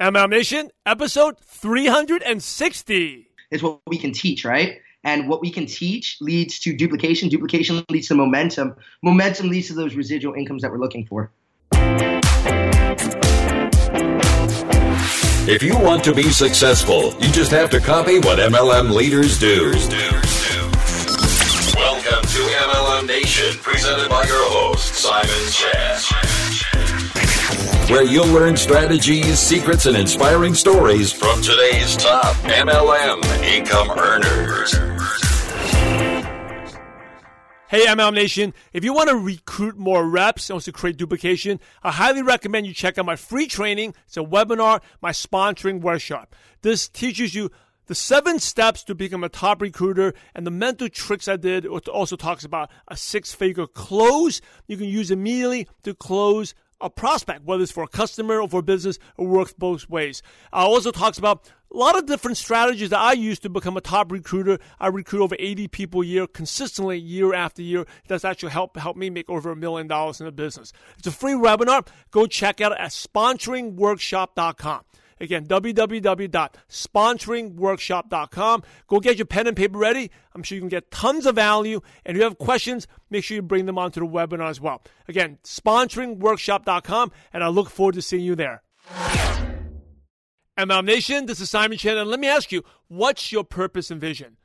MLM Nation, episode 360. Is what we can teach, right? And what we can teach leads to duplication. Duplication leads to momentum. Momentum leads to those residual incomes that we're looking for. If you want to be successful, you just have to copy what MLM leaders do. Welcome to MLM Nation, presented by your host, Simon Chan where you'll learn strategies, secrets, and inspiring stories from today's top MLM income earners. Hey, MLM Nation, if you want to recruit more reps and also create duplication, I highly recommend you check out my free training. It's a webinar, my sponsoring workshop. This teaches you the seven steps to become a top recruiter and the mental tricks I did. Also talks about a six figure close you can use immediately to close a prospect, whether it's for a customer or for business, it works both ways. Uh, I also talks about a lot of different strategies that I use to become a top recruiter. I recruit over 80 people a year consistently year after year. That's actually helped help me make over a million dollars in the business. It's a free webinar. Go check out at sponsoringworkshop.com. Again, www.sponsoringworkshop.com. Go get your pen and paper ready. I'm sure you can get tons of value. And if you have questions, make sure you bring them onto the webinar as well. Again, sponsoringworkshop.com, and I look forward to seeing you there. MLM Nation, this is Simon Chan, and let me ask you, what's your purpose and vision?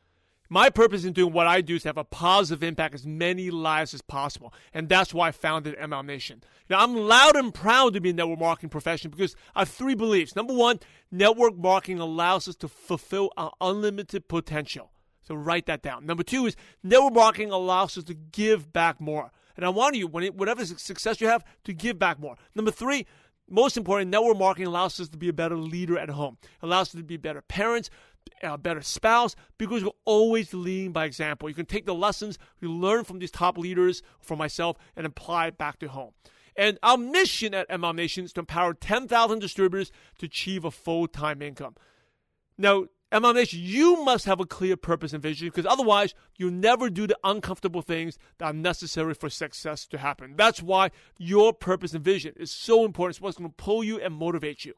My purpose in doing what I do is to have a positive impact as many lives as possible. And that's why I founded MLM Nation. Now, I'm loud and proud to be a network marketing professional because I have three beliefs. Number one, network marketing allows us to fulfill our unlimited potential. So write that down. Number two is network marketing allows us to give back more. And I want you, when it, whatever success you have, to give back more. Number three, most important, network marketing allows us to be a better leader at home, allows us to be better parents, a better spouse, because we're always leading by example. You can take the lessons you learn from these top leaders, from myself, and apply it back to home. And our mission at MLM Nation is to empower 10,000 distributors to achieve a full time income. Now, MLM Nation, you must have a clear purpose and vision because otherwise you'll never do the uncomfortable things that are necessary for success to happen. That's why your purpose and vision is so important. It's what's going to pull you and motivate you.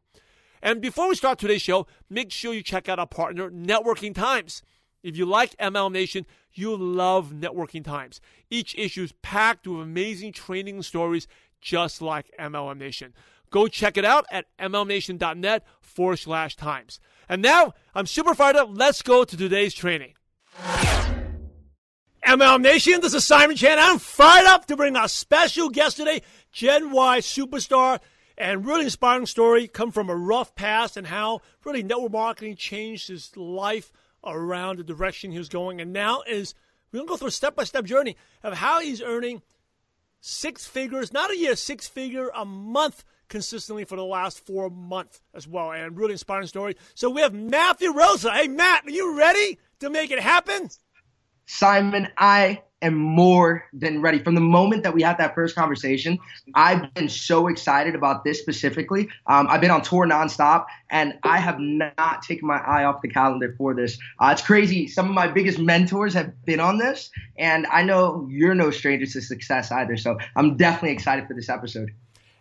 And before we start today's show, make sure you check out our partner, Networking Times. If you like MLM Nation, you'll love Networking Times. Each issue is packed with amazing training stories just like MLM Nation. Go check it out at mlmnation.net forward slash times. And now I'm super fired up. Let's go to today's training. MLM Nation, this is Simon Chan. I'm fired up to bring our special guest today, Gen Y superstar and really inspiring story. Come from a rough past and how really network marketing changed his life around the direction he was going. And now is we're gonna go through a step by step journey of how he's earning six figures, not a year, six figure a month consistently for the last four months as well. And really inspiring story. So we have Matthew Rosa. Hey Matt, are you ready to make it happen? Simon, I am more than ready. From the moment that we had that first conversation, I've been so excited about this specifically. Um, I've been on tour nonstop, and I have not taken my eye off the calendar for this. Uh, it's crazy. Some of my biggest mentors have been on this, and I know you're no stranger to success either. So I'm definitely excited for this episode.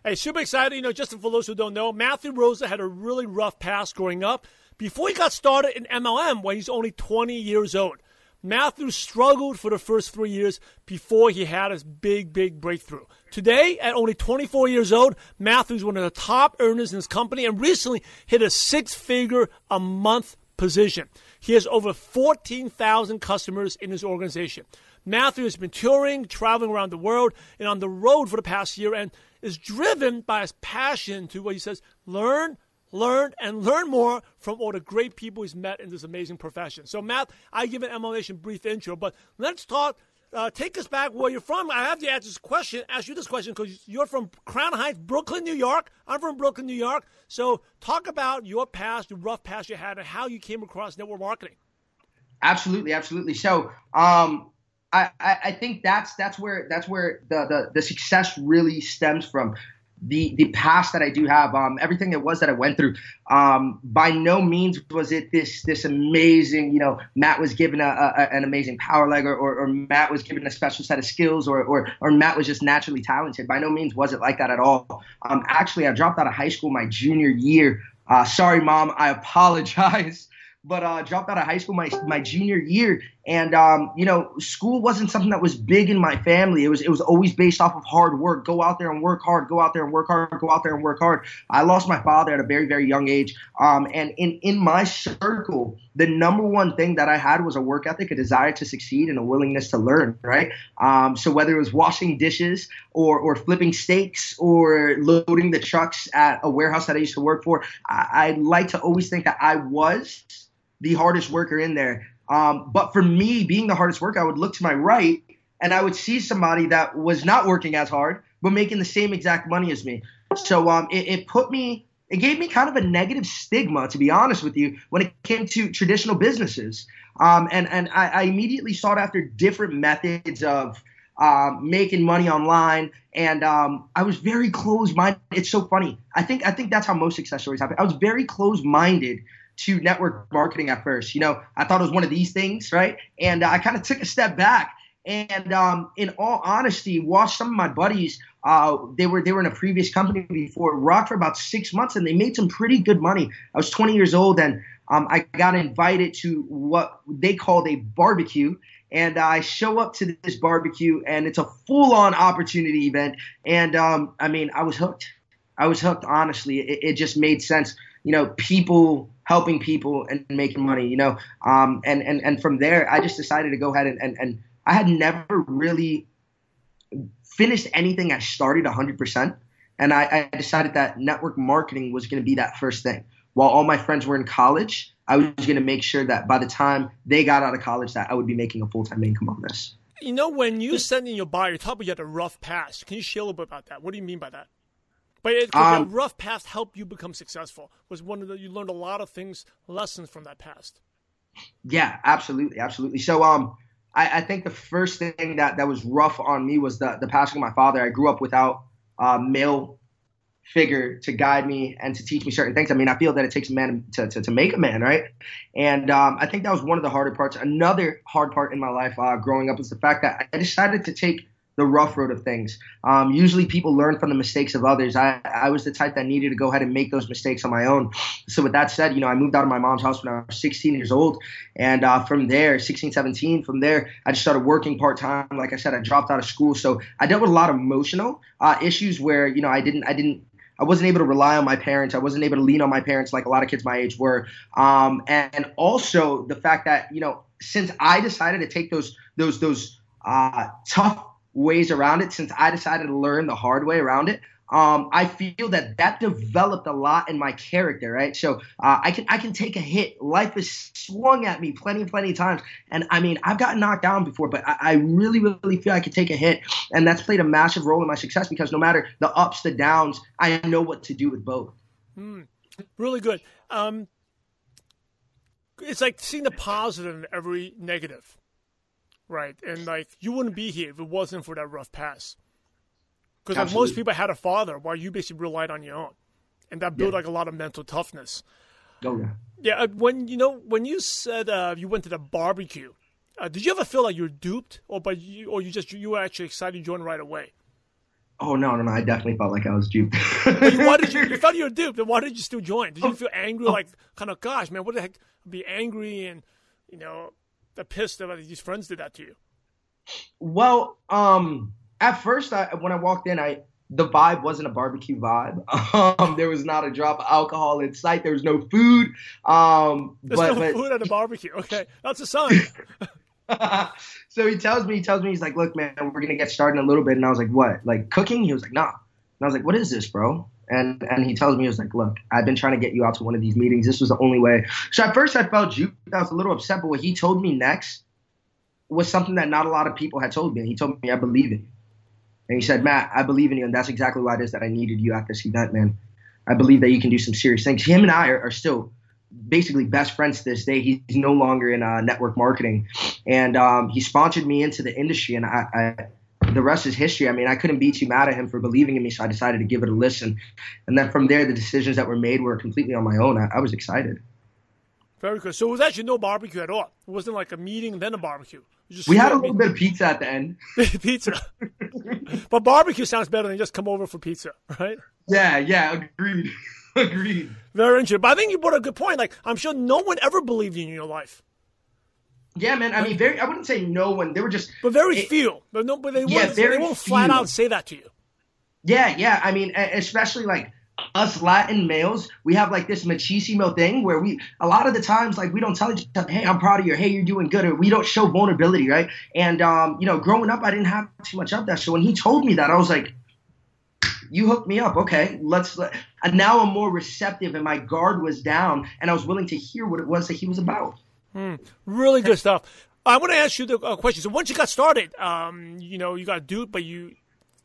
Hey, super excited. You know, just for those who don't know, Matthew Rosa had a really rough past growing up before he got started in MLM when he's only 20 years old. Matthew struggled for the first three years before he had his big, big breakthrough. Today, at only 24 years old, Matthew's one of the top earners in his company and recently hit a six figure a month position. He has over 14,000 customers in his organization. Matthew has been touring, traveling around the world, and on the road for the past year and is driven by his passion to what he says learn, learn, and learn more from all the great people he's met in this amazing profession. So, Matt, I give an MLM Nation brief intro, but let's talk. Uh, take us back where you're from. I have to ask this question, ask you this question because you're from Crown Heights, Brooklyn, New York. I'm from Brooklyn, New York. So, talk about your past, the rough past you had, and how you came across network marketing. Absolutely, absolutely. So, um, I, I, think that's that's where that's where the, the, the success really stems from the the past that I do have, um, everything it was that I went through. Um, by no means was it this this amazing, you know, Matt was given a, a an amazing power leg, or, or, or, Matt was given a special set of skills, or, or or Matt was just naturally talented. By no means was it like that at all. Um, actually, I dropped out of high school my junior year Uh, sorry, mom. I apologize but uh, dropped out of high school my my junior year, and um, you know, school wasn't something that was big in my family. It was it was always based off of hard work. Go out there and work hard. Go out there and work hard. Go out there and work hard. I lost my father at a very very young age, um, and in in my circle, the number one thing that I had was a work ethic, a desire to succeed, and a willingness to learn. Right. Um, so whether it was washing dishes or or flipping steaks or loading the trucks at a warehouse that I used to work for, I, I like to always think that I was the hardest worker in there. Um, but for me, being the hardest worker, I would look to my right and I would see somebody that was not working as hard but making the same exact money as me. So um, it, it put me, it gave me kind of a negative stigma, to be honest with you, when it came to traditional businesses. Um, and and I, I, immediately sought after different methods of um, making money online, and um, I was very closed-minded. It's so funny. I think I think that's how most success stories happen. I was very closed-minded to network marketing at first. You know, I thought it was one of these things, right? And I kind of took a step back. And um, in all honesty, watched some of my buddies. Uh, they were they were in a previous company before, rocked for about six months, and they made some pretty good money. I was 20 years old, and um, I got invited to what they called a barbecue. And I show up to this barbecue, and it's a full-on opportunity event. And um, I mean, I was hooked. I was hooked. Honestly, it, it just made sense. You know, people helping people and making money, you know. Um, and, and, and from there, I just decided to go ahead and, and, and I had never really finished anything I started 100%. And I, I decided that network marketing was going to be that first thing. While all my friends were in college, I was going to make sure that by the time they got out of college, that I would be making a full time income on this. You know, when you send in your bio, you talk about you had a rough past. Can you share a little bit about that? What do you mean by that? But it, um, rough past helped you become successful. Was one of the you learned a lot of things, lessons from that past. Yeah, absolutely, absolutely. So, um, I, I think the first thing that that was rough on me was the the passing of my father. I grew up without a male figure to guide me and to teach me certain things. I mean, I feel that it takes a man to, to, to make a man, right? And um, I think that was one of the harder parts. Another hard part in my life uh, growing up was the fact that I decided to take the rough road of things. Um, usually people learn from the mistakes of others. I, I was the type that needed to go ahead and make those mistakes on my own. So with that said, you know, I moved out of my mom's house when I was 16 years old. And uh, from there, 16, 17, from there, I just started working part time. Like I said, I dropped out of school. So I dealt with a lot of emotional uh, issues where, you know, I didn't, I didn't, I wasn't able to rely on my parents. I wasn't able to lean on my parents like a lot of kids my age were. Um, and also the fact that, you know, since I decided to take those, those, those, uh, tough ways around it since I decided to learn the hard way around it. Um, I feel that that developed a lot in my character, right? So uh, I can I can take a hit. Life has swung at me plenty, plenty times, and I mean I've gotten knocked down before, but I, I really, really feel I can take a hit, and that's played a massive role in my success because no matter the ups, the downs, I know what to do with both. Mm, really good. Um, it's like seeing the positive in every negative. Right, and like you wouldn't be here if it wasn't for that rough pass. Because like, most people had a father, while you basically relied on your own, and that built yeah. like a lot of mental toughness. Oh yeah. Yeah, uh, when you know when you said uh, you went to the barbecue, uh, did you ever feel like you were duped, or but you, or you just you were actually excited to join right away? Oh no, no, no! I definitely felt like I was duped. why did you? You felt you were duped, and why did you still join? Did you oh, feel angry, oh. like kind of, gosh, man, what the heck? Be angry and you know that pissed that these friends did that to you? Well, um, at first, I when I walked in, I the vibe wasn't a barbecue vibe. Um, there was not a drop of alcohol in sight. There was no food. Um, There's but, no but, food at a barbecue. Okay, that's a sign. so he tells me, he tells me, he's like, look, man, we're gonna get started in a little bit. And I was like, what? Like cooking? He was like, nah. And I was like, what is this, bro? And and he tells me, he was like, look, I've been trying to get you out to one of these meetings. This was the only way. So at first I felt juked. I was a little upset, but what he told me next was something that not a lot of people had told me. He told me, I believe in you. And he said, Matt, I believe in you, and that's exactly why it is that I needed you at this event, man. I believe that you can do some serious things. Him and I are, are still basically best friends to this day. He's no longer in uh, network marketing, and um, he sponsored me into the industry, and I, I the rest is history. I mean, I couldn't be too mad at him for believing in me, so I decided to give it a listen. And then from there, the decisions that were made were completely on my own. I, I was excited. Very good. So it was actually no barbecue at all. It wasn't like a meeting then a barbecue. we had a little bit of pizza at the end. pizza. but barbecue sounds better than just come over for pizza, right? Yeah, yeah, agreed. Agreed. Very interesting. But I think you brought a good point. Like, I'm sure no one ever believed in your life. Yeah, man. I mean, very. I wouldn't say no one. They were just, but very it, few. But no, but they yeah, won't. They won't flat out say that to you. Yeah, yeah. I mean, especially like us Latin males, we have like this machismo thing where we a lot of the times like we don't tell each other, hey, I'm proud of you, hey, you're doing good, or we don't show vulnerability, right? And um, you know, growing up, I didn't have too much of that. So when he told me that, I was like, you hooked me up. Okay, let's. Let, and now I'm more receptive, and my guard was down, and I was willing to hear what it was that he was about. Hmm. Really good stuff. I want to ask you the uh, question. So once you got started, um, you know, you got Duke, but you,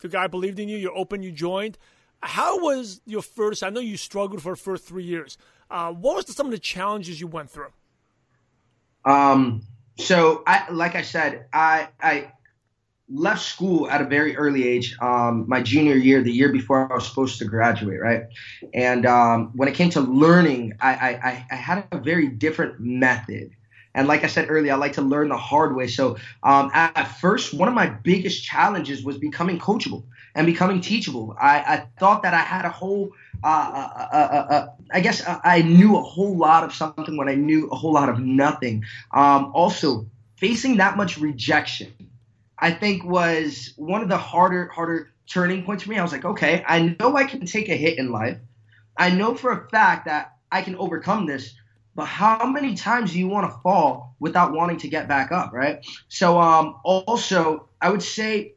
the guy believed in you. You're open. You joined. How was your first? I know you struggled for the first three years. Uh, what was the, some of the challenges you went through? Um. So I, like I said, I, I left school at a very early age, um, my junior year, the year before I was supposed to graduate, right? And um, when it came to learning, I, I, I, had a very different method. And like I said earlier, I like to learn the hard way. So um, at, first, one of my biggest challenges was becoming coachable and becoming teachable. I, I thought that I had a whole, uh, uh, uh, I guess I knew a whole lot of something when I knew a whole lot of nothing. also, facing that much rejection I think was one of the harder harder turning points for me. I was like, okay, I know I can take a hit in life. I know for a fact that I can overcome this, but how many times do you want to fall without wanting to get back up, right? So um also I would say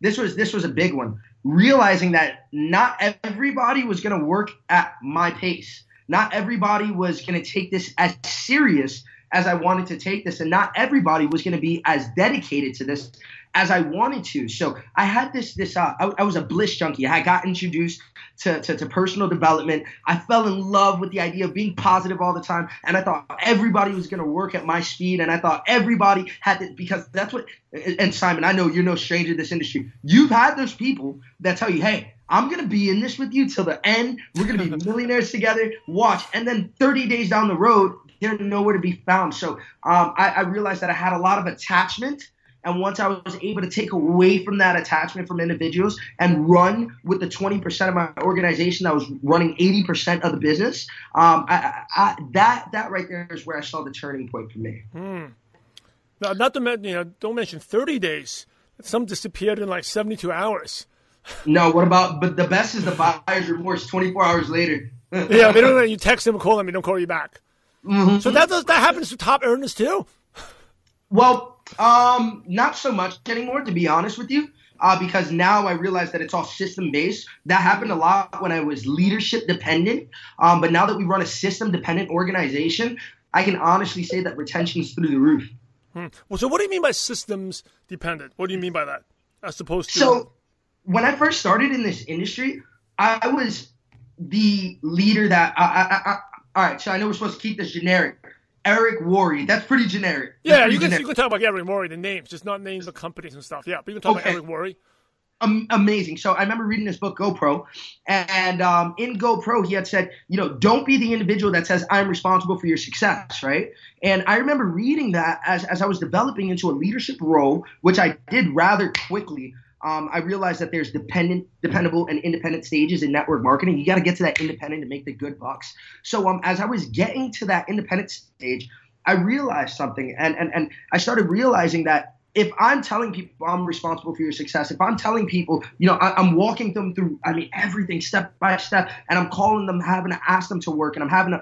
this was this was a big one. Realizing that not everybody was going to work at my pace. Not everybody was going to take this as serious as I wanted to take this, and not everybody was going to be as dedicated to this as I wanted to. So I had this this uh, I, I was a bliss junkie. I got introduced to, to, to personal development. I fell in love with the idea of being positive all the time, and I thought everybody was going to work at my speed, and I thought everybody had to because that's what. And Simon, I know you're no stranger to this industry. You've had those people that tell you, hey. I'm gonna be in this with you till the end. We're gonna be millionaires together. Watch, and then 30 days down the road, they're nowhere to be found. So um, I, I, realized that I had a lot of attachment. And once I was able to take away from that attachment from individuals and run with the 20% of my organization that was running 80% of the business, um, I, I, that that right there is where I saw the turning point for me. Hmm. Now, not to mention, you know, don't mention 30 days. Some disappeared in like 72 hours. no, what about? But the best is the buyer's remorse 24 hours later. yeah, they don't. You text them, call them, they don't call you back. Mm-hmm. So that does that happens to top earners too. Well, um, not so much anymore, to be honest with you. Uh, because now I realize that it's all system based. That happened a lot when I was leadership dependent. Um, but now that we run a system dependent organization, I can honestly say that retention is through the roof. Hmm. Well, so what do you mean by systems dependent? What do you mean by that? As opposed to so when I first started in this industry, I was the leader that I, I, I, all right, so I know we're supposed to keep this generic. Eric Worre. That's pretty generic. That's yeah, pretty you, can, generic. you can talk about Eric Worre, the names, just not names of companies and stuff. Yeah, but you can talk okay. about Eric Worre. Um, amazing. So I remember reading this book, Go Pro, and um, in Go Pro he had said, you know, don't be the individual that says I'm responsible for your success, right? And I remember reading that as as I was developing into a leadership role, which I did rather quickly um, I realized that there's dependent, dependable, and independent stages in network marketing. You got to get to that independent to make the good bucks. So um, as I was getting to that independent stage, I realized something, and and and I started realizing that if I'm telling people I'm responsible for your success, if I'm telling people, you know, I, am walking them through, I mean, everything step by step, and I'm calling them, having to ask them to work, and I'm having to,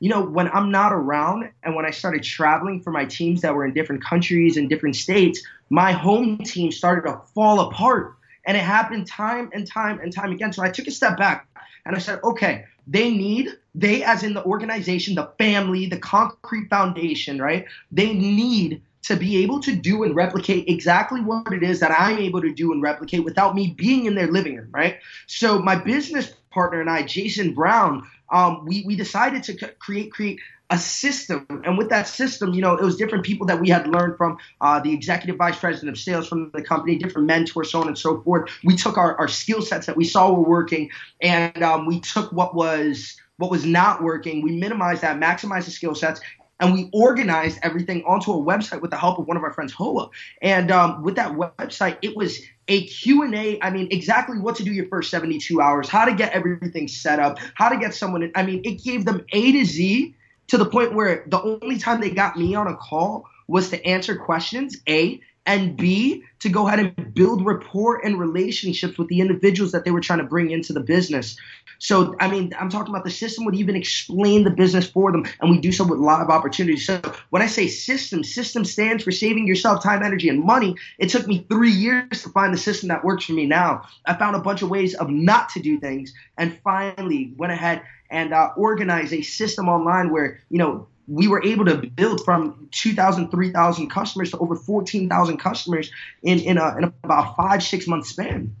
you know, when I'm not around and when I started traveling for my teams that were in different countries and different states, my home team started to fall apart. And it happened time and time and time again. So I took a step back and I said, okay, they need, they as in the organization, the family, the concrete foundation, right? They need to be able to do and replicate exactly what it is that I'm able to do and replicate without me being in their living room, right? So my business partner and I, Jason Brown, um, we, we decided to create create a system. And with that system, you know, it was different people that we had learned from uh, the executive vice president of sales from the company, different mentors, so on and so forth. We took our, our skill sets that we saw were working, and um, we took what was what was not working. We minimized that, maximized the skill sets, and we organized everything onto a website with the help of one of our friends, Hoa. And um, with that website, it was a Q&A, I mean, exactly what to do your first 72 hours, how to get everything set up, how to get someone in. I mean, it gave them A to Z to the point where the only time they got me on a call was to answer questions, A, and B, to go ahead and build rapport and relationships with the individuals that they were trying to bring into the business. So, I mean, I'm talking about the system would even explain the business for them, and we do so with of opportunities. So, when I say system, system stands for saving yourself time, energy, and money. It took me three years to find the system that works for me now. I found a bunch of ways of not to do things, and finally went ahead and uh, organize a system online where, you know, we were able to build from 2,000, 3,000 customers to over 14,000 customers in, in, a, in about five, six month span.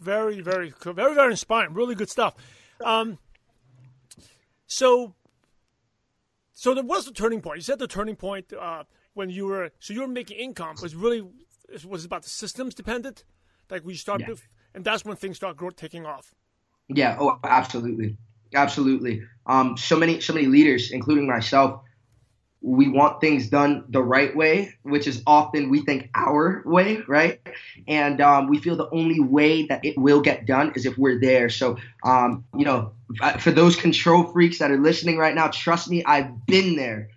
Very, very, very, very inspiring. Really good stuff. Um, so, so there was a turning point. You said the turning point uh, when you were so you were making income was really was about the systems dependent, like we started, yeah. and that's when things start growth taking off. Yeah. Oh, absolutely. Absolutely. Um, so many, so many leaders, including myself, we want things done the right way, which is often we think our way, right? And um, we feel the only way that it will get done is if we're there. So, um, you know, for those control freaks that are listening right now, trust me, I've been there.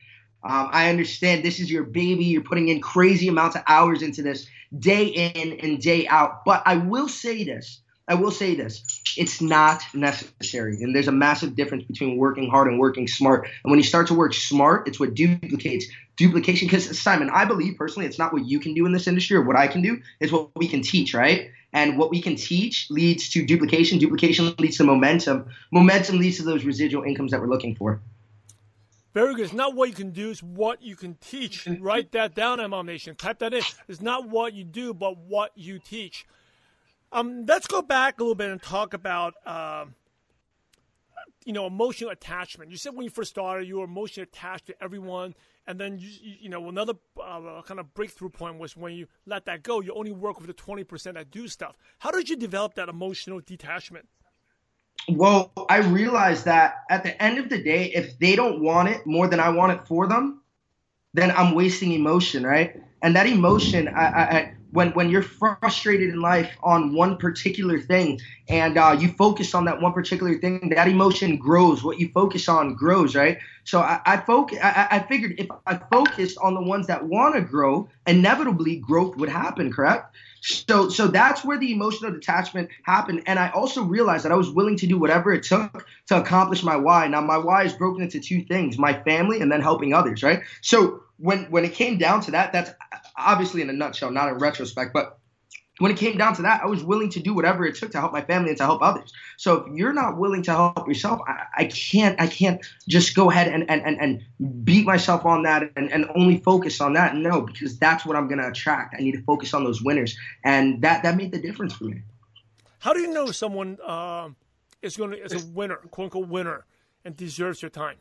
Um, I understand this is your baby. You're putting in crazy amounts of hours into this day in and day out. But I will say this I will say this it's not necessary. And there's a massive difference between working hard and working smart. And when you start to work smart, it's what duplicates duplication. Because, Simon, I believe personally, it's not what you can do in this industry or what I can do, it's what we can teach, right? And what we can teach leads to duplication. Duplication leads to momentum. Momentum leads to those residual incomes that we're looking for. Very good. It's not what you can do, it's what you can teach. Mm-hmm. Write that down, MLM Nation. Type that in. It's not what you do, but what you teach. Um, let's go back a little bit and talk about, uh, you know, emotional attachment. You said when you first started, you were emotionally attached to everyone, and then you, you know another uh, kind of breakthrough point was when you let that go. You only work with the twenty percent that do stuff. How did you develop that emotional detachment? Well, I realized that at the end of the day, if they don't want it more than I want it for them, then I'm wasting emotion, right? And that emotion, I, I, when when you're frustrated in life on one particular thing and uh, you focus on that one particular thing, that emotion grows. What you focus on grows, right? So I, I focus. I, I figured if I focused on the ones that want to grow, inevitably growth would happen. Correct? So so that's where the emotional detachment happened. And I also realized that I was willing to do whatever it took to accomplish my why. Now my why is broken into two things: my family and then helping others. Right? So when when it came down to that, that's obviously in a nutshell, not in retrospect, but when it came down to that, I was willing to do whatever it took to help my family and to help others. So if you're not willing to help yourself, I, I can't I can't just go ahead and, and, and, and beat myself on that and, and only focus on that. No, because that's what I'm gonna attract. I need to focus on those winners. And that that made the difference for me. How do you know someone uh, is gonna is a winner, quote unquote winner, and deserves your time?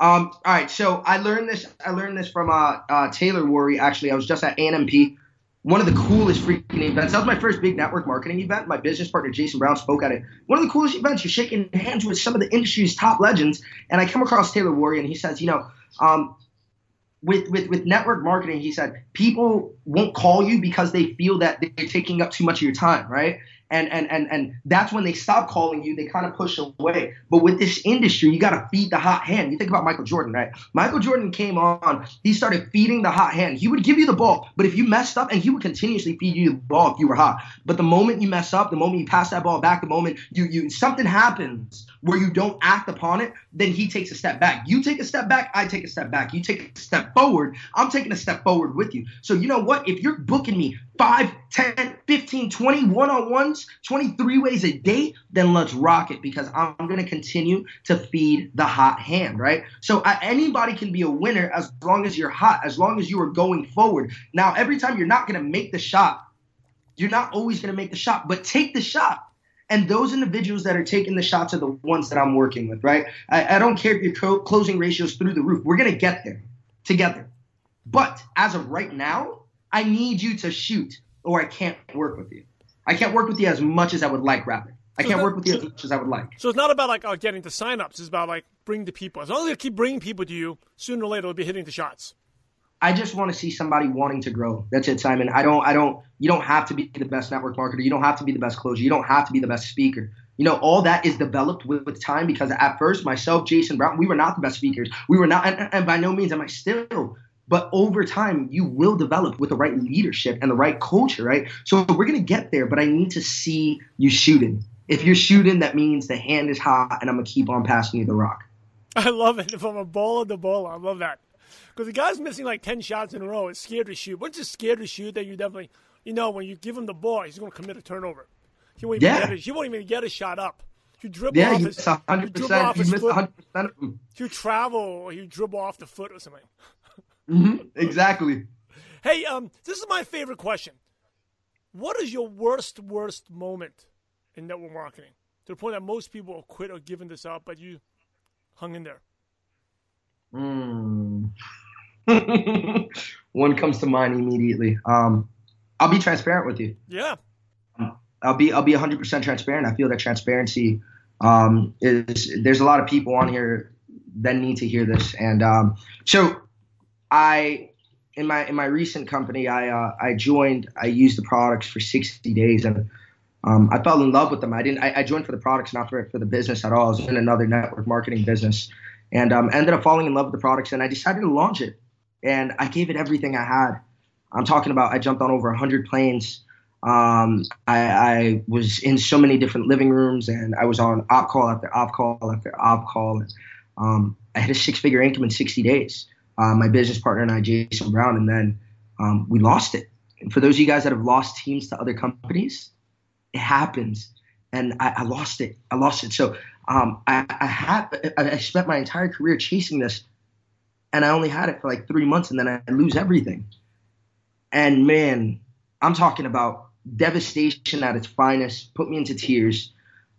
Um, all right, so I learned this. I learned this from uh, uh, Taylor Worre. Actually, I was just at ANMP, one of the coolest freaking events. That was my first big network marketing event. My business partner Jason Brown spoke at it. One of the coolest events. You're shaking hands with some of the industry's top legends, and I come across Taylor Worre, and he says, you know, um, with, with with network marketing, he said people won't call you because they feel that they're taking up too much of your time, right? And and and and that's when they stop calling you. They kind of push away. But with this industry you got to feed the hot hand. You think about michael jordan right? Michael jordan came on. He started feeding the hot hand. He would give you the ball but if you messed up and he would continuously feed you the ball if you were hot. But the moment you mess up the moment you pass that ball back the moment you you something happens where you don't act upon it then he takes a step back you take a step back i take a step back you take a step forward i'm taking a step forward with you so you know what if you're booking me 5 10 15 20 one-on-ones 23 ways a day, then let's rock it because I'm going to continue to feed the hot hand, right? So anybody can be a winner as long as you're hot, as long as you are going forward. Now, every time you're not going to make the shot, you're not always going to make the shot, but take the shot. And those individuals that are taking the shots are the ones that I'm working with, right? I, I don't care if your co- closing ratios through the roof. We're going to get there together. But as of right now, I need you to shoot or I can't work with you. I can't work with you as much as I would like, rather. I can't work with you as much as I would like. So it's not about like uh, getting the signups. It's about like bring the people. As long as you keep bringing people to you, sooner or later they'll be hitting the shots. I just want to see somebody wanting to grow. That's it, Simon. I don't I don't you don't have to be the best network marketer. You don't have to be the best closer. You don't have to be the best speaker. You know, all that is developed with, with time because at first, myself, Jason Brown, we were not the best speakers. We were not, and, and by no means am I still. But over time, you will develop with the right leadership and the right culture, right? So we're going to get there, but I need to see you shooting. If you're shooting, that means the hand is hot and I'm going to keep on passing you the rock. I love it. If I'm a bowler to bowler. I love that. Because the guy's missing like 10 shots in a row is scared to shoot. Once you're scared to shoot, then you definitely, you know, when you give him the ball, he's going to commit a turnover. He won't even, yeah. get, a, he won't even get a shot up. You dribble yeah, off you his, miss 100%. You, dribble off his foot. 100% of them. You travel or you dribble off the foot or something. Mm-hmm. Exactly. Hey, um, this is my favorite question. What is your worst, worst moment in network marketing? To the point that most people will quit or giving this up, but you hung in there. Mm. One comes to mind immediately. Um, I'll be transparent with you. Yeah. I'll be I'll be 100% transparent. I feel that transparency um, is there's a lot of people on here that need to hear this, and um, so I in my in my recent company I uh, I joined I used the products for 60 days and um, I fell in love with them. I didn't I, I, joined for the products not for for the business at all. I was in another network marketing business and um, ended up falling in love with the products and I decided to launch it and I gave it everything I had. I'm talking about I jumped on over 100 planes. Um, I, I, was in so many different living rooms, and I was on op call after op call after op call. And, um, I had a six-figure income in 60 days. Uh, my business partner and I, Jason Brown, and then um, we lost it. And for those of you guys that have lost teams to other companies, it happens, and I, I lost it. I lost it. So um, I, I had I spent my entire career chasing this, and I only had it for like three months, and then I lose everything. And man, I'm talking about devastation at its finest, put me into tears.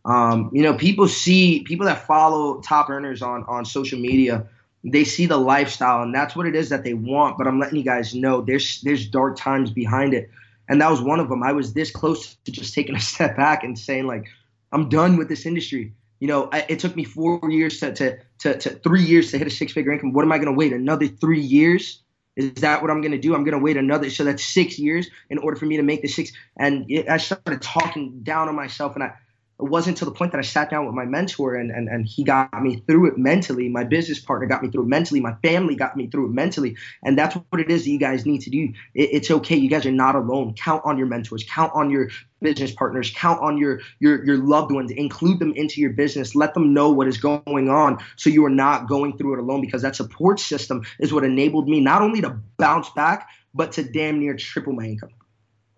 Um, you know, people see people that follow top earners on on social media, they see the lifestyle, and that's what it is that they want. But I'm letting you guys know there's there's dark times behind it, and that was one of them. I was this close to just taking a step back and saying like, I'm done with this industry. You know, I, it took me four years to, to to to three years to hit a six figure income. What am I going to wait another three years? Is that what I'm going to do? I'm going to wait another, so that's six years in order for me to make the six. And it, I started talking down on myself, and I, it wasn't until the point that I sat down with my mentor and, and, and he got me through it mentally. My business partner got me through it mentally. My family got me through it mentally. And that's what it is that you guys need to do. It, it's okay. You guys are not alone. Count on your mentors. Count on your business partners. Count on your, your, your loved ones. Include them into your business. Let them know what is going on so you are not going through it alone because that support system is what enabled me not only to bounce back, but to damn near triple my income.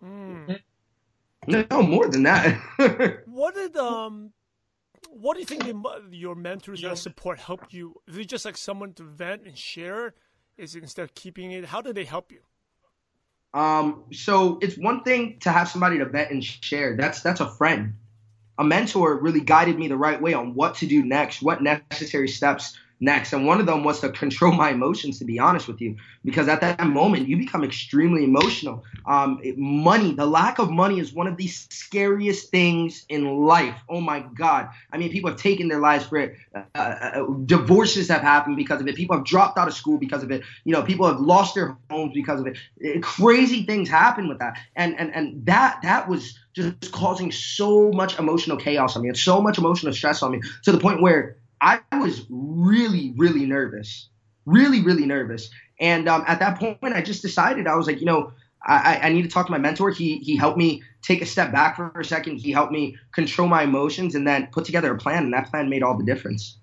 Mm. No, more than that. what did um, what do you think your mentors or support helped you? Is it just like someone to vent and share? Is it instead of keeping it? How did they help you? Um, so it's one thing to have somebody to vent and share. That's that's a friend. A mentor really guided me the right way on what to do next, what necessary steps next. And one of them was to control my emotions, to be honest with you, because at that moment you become extremely emotional. Um, it, money, the lack of money is one of the scariest things in life. Oh my God. I mean, people have taken their lives for it. Uh, uh, uh, divorces have happened because of it. People have dropped out of school because of it. You know, people have lost their homes because of it. it crazy things happen with that. And, and, and that, that was just causing so much emotional chaos on me and so much emotional stress on me to the point where I was really, really nervous, really, really nervous. And um, at that point, I just decided I was like, you know, I, I need to talk to my mentor. He he helped me take a step back for a second. He helped me control my emotions and then put together a plan. And that plan made all the difference.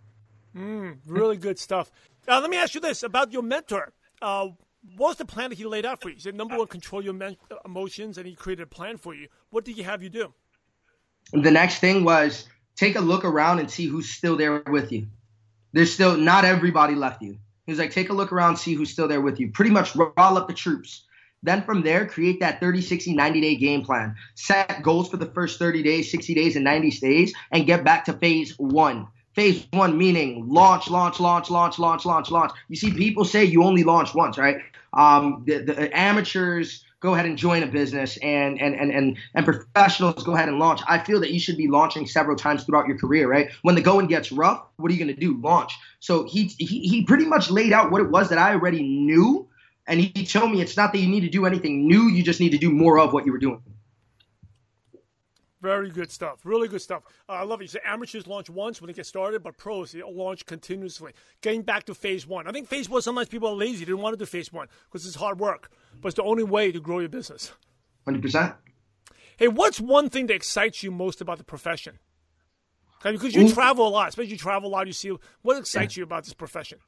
Mm, really good stuff. Now, let me ask you this about your mentor. Uh, what was the plan that he laid out for you? He said, number one, control your men- emotions, and he created a plan for you. What did he have you do? The next thing was take a look around and see who's still there with you. There's still not everybody left you. He's like, take a look around, see who's still there with you. Pretty much roll up the troops. Then from there, create that 30, 60, 90 day game plan. Set goals for the first 30 days, 60 days, and 90 days, and get back to phase one. Phase one meaning launch, launch, launch, launch, launch, launch, launch. You see, people say you only launch once, right? Um, the, the amateurs, go ahead and join a business and and and and, and professionals go ahead and launch. I feel that you should be launching several times throughout your career, right? When the going gets rough, what are you going to do? Launch. So he, he he pretty much laid out what it was that I already knew And he, he told me it's not that you need to do anything new, you just need to do more of what you were doing. Very good stuff. Really good stuff. Uh, I love it. You say amateurs launch once when they get started, but pros they launch continuously. Getting back to phase one. I think phase one, sometimes people are lazy. They don't want to do phase one because it's hard work, but it's the only way to grow your business. 100%. Hey, what's one thing that excites you most about the profession? Because you Ooh. travel a lot, especially you travel a lot. You see what excites yeah. you about this profession.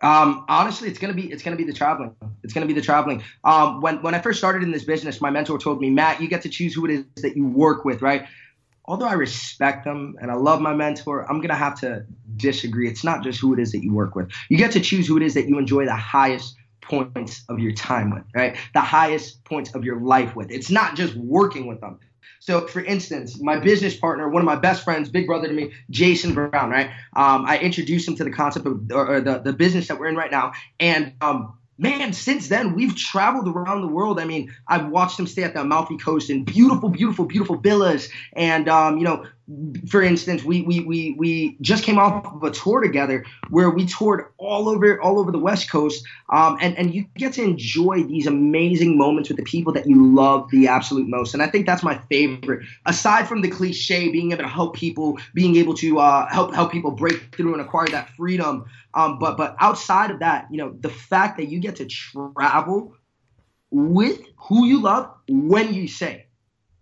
Um, honestly, it's gonna be it's gonna be the traveling. It's gonna be the traveling. Um, when when I first started in this business, my mentor told me, Matt, you get to choose who it is that you work with, right? Although I respect them and I love my mentor, I'm gonna have to disagree. It's not just who it is that you work with. You get to choose who it is that you enjoy the highest points of your time with, right? The highest points of your life with. It's not just working with them. So, for instance, my business partner, one of my best friends, big brother to me, Jason Brown, right? Um, I introduced him to the concept of or, the, the business that we're in right now. And um, man, since then we've traveled around the world. I mean, I've watched him stay at the Amalfi Coast in beautiful, beautiful, beautiful villas, and um, you know, for instance, we we we we just came off of a tour together where we toured all over all over the West Coast, um, and and you get to enjoy these amazing moments with the people that you love the absolute most. And I think that's my favorite. Aside from the cliche, being able to help people, being able to uh, help help people break through and acquire that freedom. Um, but but outside of that, you know, the fact that you get to travel with who you love when you say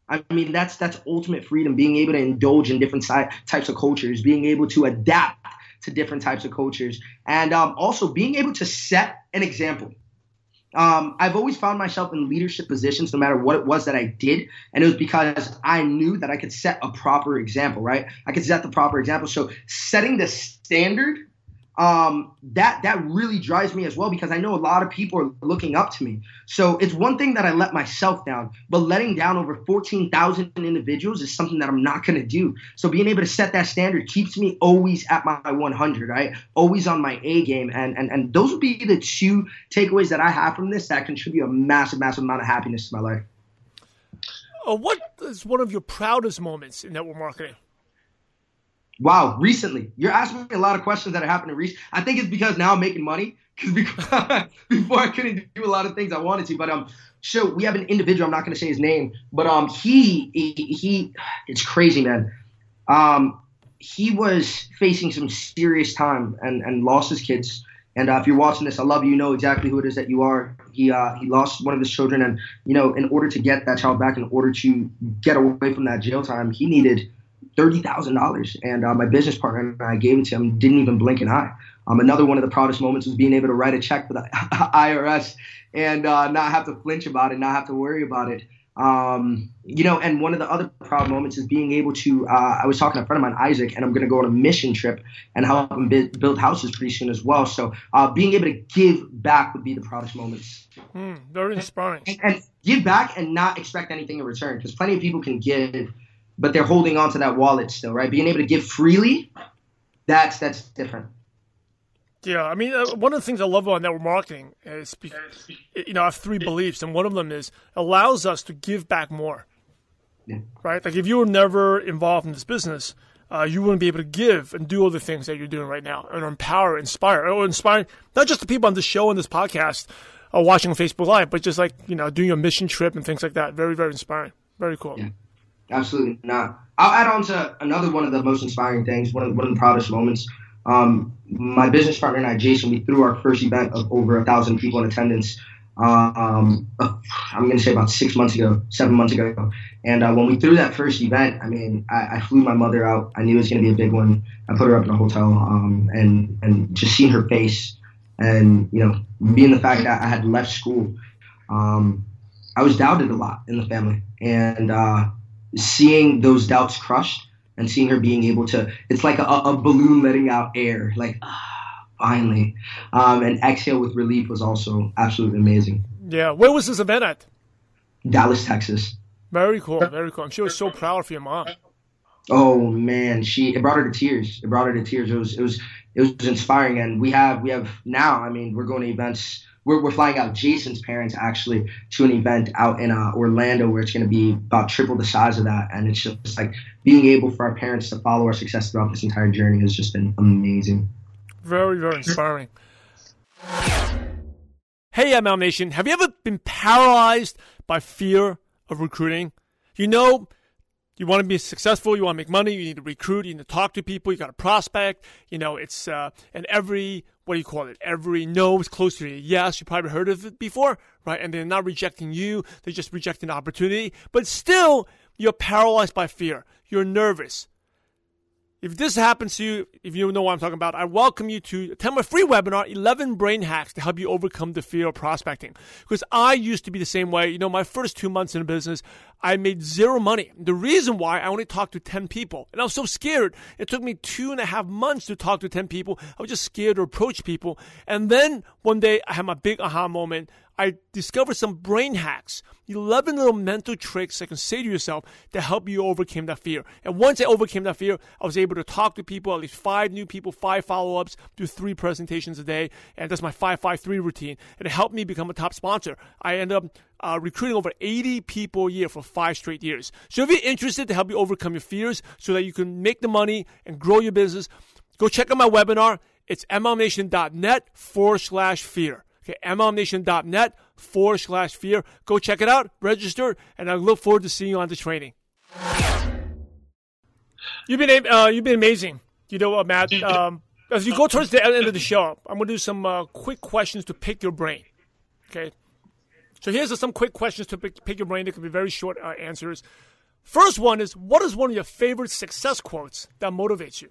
I mean, that's that's ultimate freedom. Being able to indulge in different si- types of cultures, being able to adapt to different types of cultures, and um, also being able to set an example. Um, I've always found myself in leadership positions, no matter what it was that I did, and it was because I knew that I could set a proper example. Right? I could set the proper example. So setting the standard um, that that really drives me as well because I know a lot of people are looking up to me. So it's one thing that I let myself down, but letting down over 14,000 individuals is something that I'm not going to do. So being able to set that standard keeps me always at my 100, right? Always on my A game, and and and those would be the two takeaways that I have from this that contribute a massive, massive amount of happiness to my life. Uh, what is one of your proudest moments in network marketing? Wow, recently. You're asking me a lot of questions that are happening recently. I think it's because now I'm making money. Because before I couldn't do a lot of things I wanted to. But um, so we have an individual. I'm not going to say his name, but um, he, he he, it's crazy, man. Um, he was facing some serious time and and lost his kids. And uh, if you're watching this, I love you. You know exactly who it is that you are. He uh, he lost one of his children, and you know, in order to get that child back, in order to get away from that jail time, he needed thirty thousand dollars, and uh, my business partner and I gave it to him. Didn't even blink an eye. Um, another one of the proudest moments was being able to write a check for the IRS and uh, not have to flinch about it, not have to worry about it. Um, you know, and one of the other proud moments is being able to. Uh, I was talking to a friend of mine, Isaac, and I'm going to go on a mission trip and help him build houses pretty soon as well. So, uh, being able to give back would be the proudest moments. Mm, very inspiring. And, and give back and not expect anything in return, because plenty of people can give but they're holding on to that wallet still, right? Being able to give freely, that's that's different. Yeah, I mean, uh, one of the things I love about network marketing is, you know, I have three beliefs, and one of them is allows us to give back more. Yeah. Right? Like if you were never involved in this business, uh, you wouldn't be able to give and do all the things that you're doing right now and empower, inspire, or inspire not just the people on the show and this podcast or watching Facebook Live, but just like, you know, doing a mission trip and things like that. Very, very inspiring. Very cool. Yeah. Absolutely not. I'll add on to another one of the most inspiring things, one of, one of the proudest moments. Um, my business partner and I, Jason, we threw our first event of over a thousand people in attendance. Um, I'm going to say about six months ago, seven months ago. And uh, when we threw that first event, I mean, I, I flew my mother out. I knew it was going to be a big one. I put her up in a hotel, um, and and just seeing her face, and you know, being the fact that I had left school, um, I was doubted a lot in the family, and uh, seeing those doubts crushed and seeing her being able to it's like a, a balloon letting out air like ah, finally. Um, and exhale with relief was also absolutely amazing. Yeah where was this event at? Dallas texas. Very cool very cool. I'm sure was so proud of your mom. Oh man she it brought her to tears. It brought her to tears. It was it was it was inspiring. And we have we have now i mean we're going to events we're, we're flying out Jason's parents actually to an event out in uh, Orlando where it's going to be about triple the size of that. And it's just like being able for our parents to follow our success throughout this entire journey has just been amazing. Very, very inspiring. Hey, MLM Nation, have you ever been paralyzed by fear of recruiting? You know, you want to be successful, you want to make money, you need to recruit, you need to talk to people, you got to prospect. You know, it's, uh, and every, what do you call it? Every no is close to a yes. You probably heard of it before, right? And they're not rejecting you, they're just rejecting opportunity. But still, you're paralyzed by fear. You're nervous. If this happens to you, if you know what I'm talking about, I welcome you to attend my free webinar, 11 Brain Hacks to help you overcome the fear of prospecting. Because I used to be the same way. You know, my first two months in business, I made zero money. The reason why I only talked to 10 people. And I was so scared. It took me two and a half months to talk to 10 people. I was just scared to approach people. And then one day I had my big aha moment. I discovered some brain hacks, 11 little mental tricks I can say to yourself to help you overcome that fear. And once I overcame that fear, I was able to talk to people, at least five new people, five follow ups, do three presentations a day. And that's my 553 routine. And it helped me become a top sponsor. I ended up uh, recruiting over 80 people a year for five straight years. So if you're interested to help you overcome your fears so that you can make the money and grow your business, go check out my webinar. It's mlmnation.net forward slash fear. Okay, mlmnation.net forward slash fear. Go check it out, register, and I look forward to seeing you on the training. You've been uh, you've been amazing. You know what, Matt? Um, as you go towards the end of the show, I'm going to do some uh, quick questions to pick your brain. Okay. So here's some quick questions to pick, pick your brain. They could be very short uh, answers. First one is, what is one of your favorite success quotes that motivates you?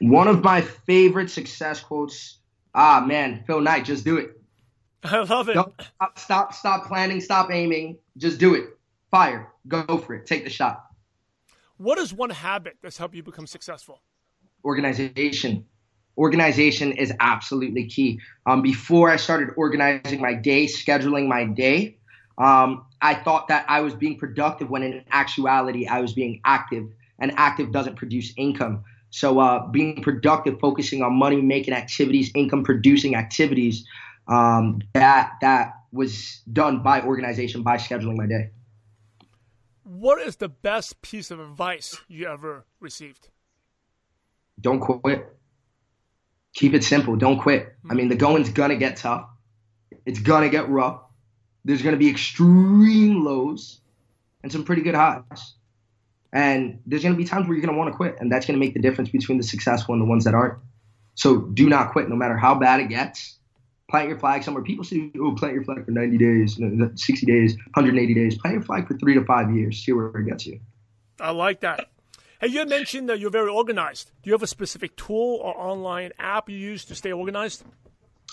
One of my favorite success quotes ah man, Phil Knight, just do it. I love it. Don't stop, stop planning, stop aiming, just do it. Fire, go for it, take the shot. What is one habit that's helped you become successful? Organization. Organization is absolutely key. Um, before I started organizing my day, scheduling my day, um, I thought that I was being productive when in actuality I was being active, and active doesn't produce income. So uh, being productive, focusing on money making activities, income producing activities, um, that that was done by organization by scheduling my day. What is the best piece of advice you ever received? Don't quit. Keep it simple. Don't quit. I mm-hmm. mean, the going's gonna get tough. It's gonna get rough. There's gonna be extreme lows and some pretty good highs. And there's going to be times where you're going to want to quit, and that's going to make the difference between the successful and the ones that aren't. So do not quit, no matter how bad it gets. Plant your flag somewhere. People say, "Oh, plant your flag for 90 days, 60 days, 180 days." Plant your flag for three to five years. See where it gets you. I like that. Hey, you mentioned that you're very organized. Do you have a specific tool or online app you use to stay organized?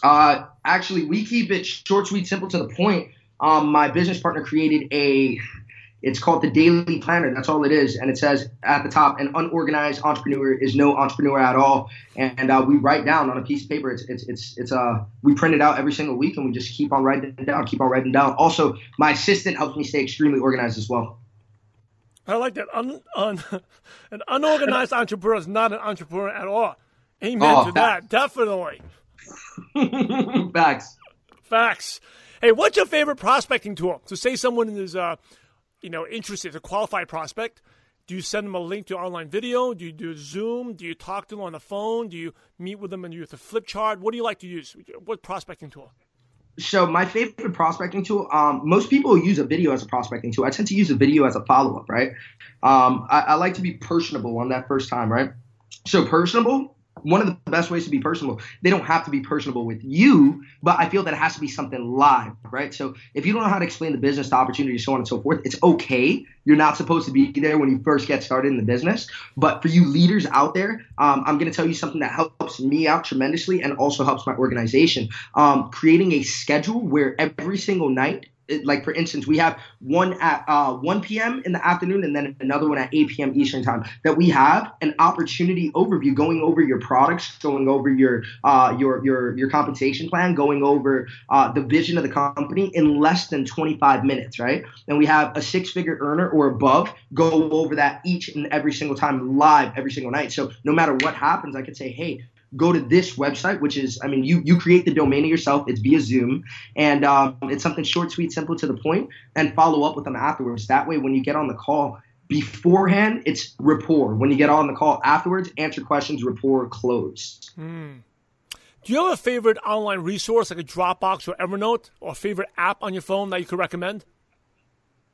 Uh, actually, we keep it short, sweet, simple, to the point. Um, my business partner created a it's called the Daily Planner. That's all it is. And it says at the top, an unorganized entrepreneur is no entrepreneur at all. And uh, we write down on a piece of paper. It's it's it's it's uh we print it out every single week and we just keep on writing it down, keep on writing down. Also, my assistant helps me stay extremely organized as well. I like that. Un, un, an unorganized entrepreneur is not an entrepreneur at all. Amen oh, to that. Definitely. Facts. Facts. Hey, what's your favorite prospecting tool? So, say someone is uh, you know, interested, a qualified prospect, do you send them a link to online video? Do you do Zoom? Do you talk to them on the phone? Do you meet with them and use a flip chart? What do you like to use? What prospecting tool? So my favorite prospecting tool, um, most people use a video as a prospecting tool. I tend to use a video as a follow up, right? Um, I, I like to be personable on that first time, right? So personable, one of the best ways to be personable. They don't have to be personable with you, but I feel that it has to be something live, right? So if you don't know how to explain the business, the opportunity, so on and so forth, it's okay. You're not supposed to be there when you first get started in the business. But for you leaders out there, um, I'm going to tell you something that helps me out tremendously and also helps my organization. Um, creating a schedule where every single night like for instance, we have one at uh, 1 p.m. in the afternoon and then another one at 8 p.m. Eastern time. That we have an opportunity overview, going over your products, going over your uh, your your your compensation plan, going over uh, the vision of the company in less than 25 minutes, right? And we have a six-figure earner or above go over that each and every single time live every single night. So no matter what happens, I could say, hey, go to this website, which is, I mean, you you create the domain of yourself. It's via Zoom, and um, it's something short, sweet, simple, to the point, and follow up with them afterwards. That way, when you get on the call beforehand, it's rapport. When you get on the call afterwards, answer questions, rapport, close. Mm. Do you have a favorite online resource like a Dropbox or Evernote, or favorite app on your phone that you could recommend?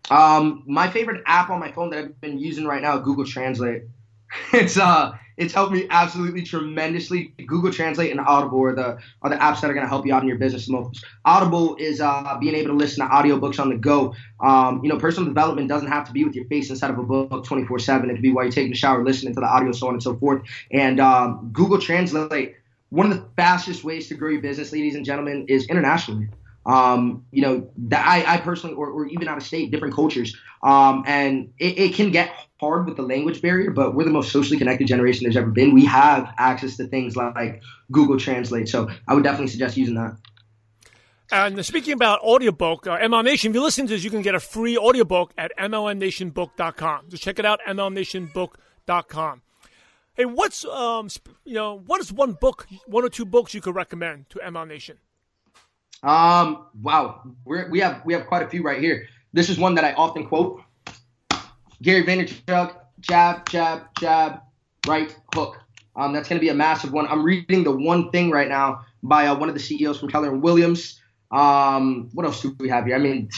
Um, my favorite app on my phone that I've been using right now, Google Translate. It's uh, it's helped me absolutely tremendously. Google Translate and Audible are the are the apps that are going to help you out in your business the most. Audible is uh, being able to listen to audiobooks on the go. Um, you know, personal development doesn't have to be with your face inside of a book 24 seven. It could be while you're taking a shower, listening to the audio, so on and so forth. And um, Google Translate, one of the fastest ways to grow your business, ladies and gentlemen, is internationally um, you know, that I, I personally, or, or even out of state, different cultures. Um, and it, it, can get hard with the language barrier, but we're the most socially connected generation there's ever been. We have access to things like Google Translate. So I would definitely suggest using that. And speaking about audiobook, uh, MLM Nation, if you listen to this, you can get a free audiobook at MLMNationBook.com. So check it out, MLMNationBook.com. Hey, what's, um, you know, what is one book, one or two books you could recommend to MLM Nation? Um, wow, We're, we have we have quite a few right here. This is one that I often quote. Gary Vaynerchuk, jab, jab, jab, right hook. Um, that's going to be a massive one. I'm reading the one thing right now by uh, one of the CEOs from Keller and Williams. Um, what else do we have here? I mean,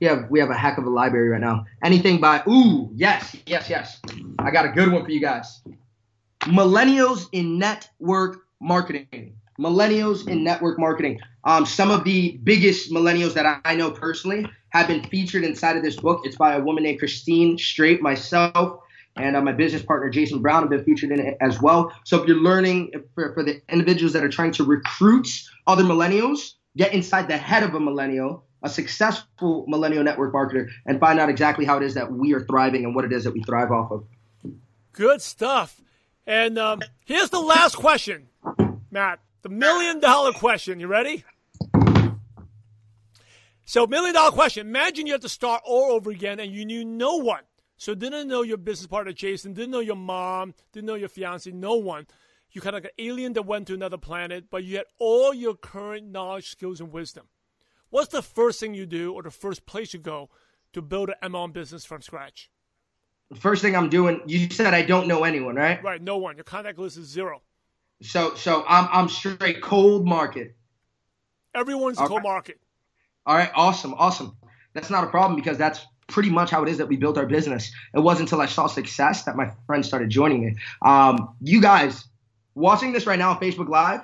we have we have a heck of a library right now. Anything by ooh, yes, yes, yes. I got a good one for you guys. Millennials in network marketing millennials in network marketing. Um, some of the biggest millennials that I know personally have been featured inside of this book. It's by a woman named Christine Straight, myself, and uh, my business partner Jason Brown have been featured in it as well. So if you're learning for, for the individuals that are trying to recruit other millennials, get inside the head of a millennial, a successful millennial network marketer, and find out exactly how it is that we are thriving and what it is that we thrive off of. Good stuff. And um, here's the last question, Matt. The million dollar question. You ready? So, million dollar question. Imagine you have to start all over again and you knew no one. So, didn't know your business partner, Jason, didn't know your mom, didn't know your fiance, no one. You kind of like an alien that went to another planet, but you had all your current knowledge, skills, and wisdom. What's the first thing you do or the first place you go to build an MLM business from scratch? The first thing I'm doing, you said I don't know anyone, right? Right, no one. Your contact list is zero. So so I'm I'm straight cold market. Everyone's All cold right. market. All right, awesome, awesome. That's not a problem because that's pretty much how it is that we built our business. It wasn't until I saw success that my friends started joining it. Um, you guys watching this right now on Facebook Live,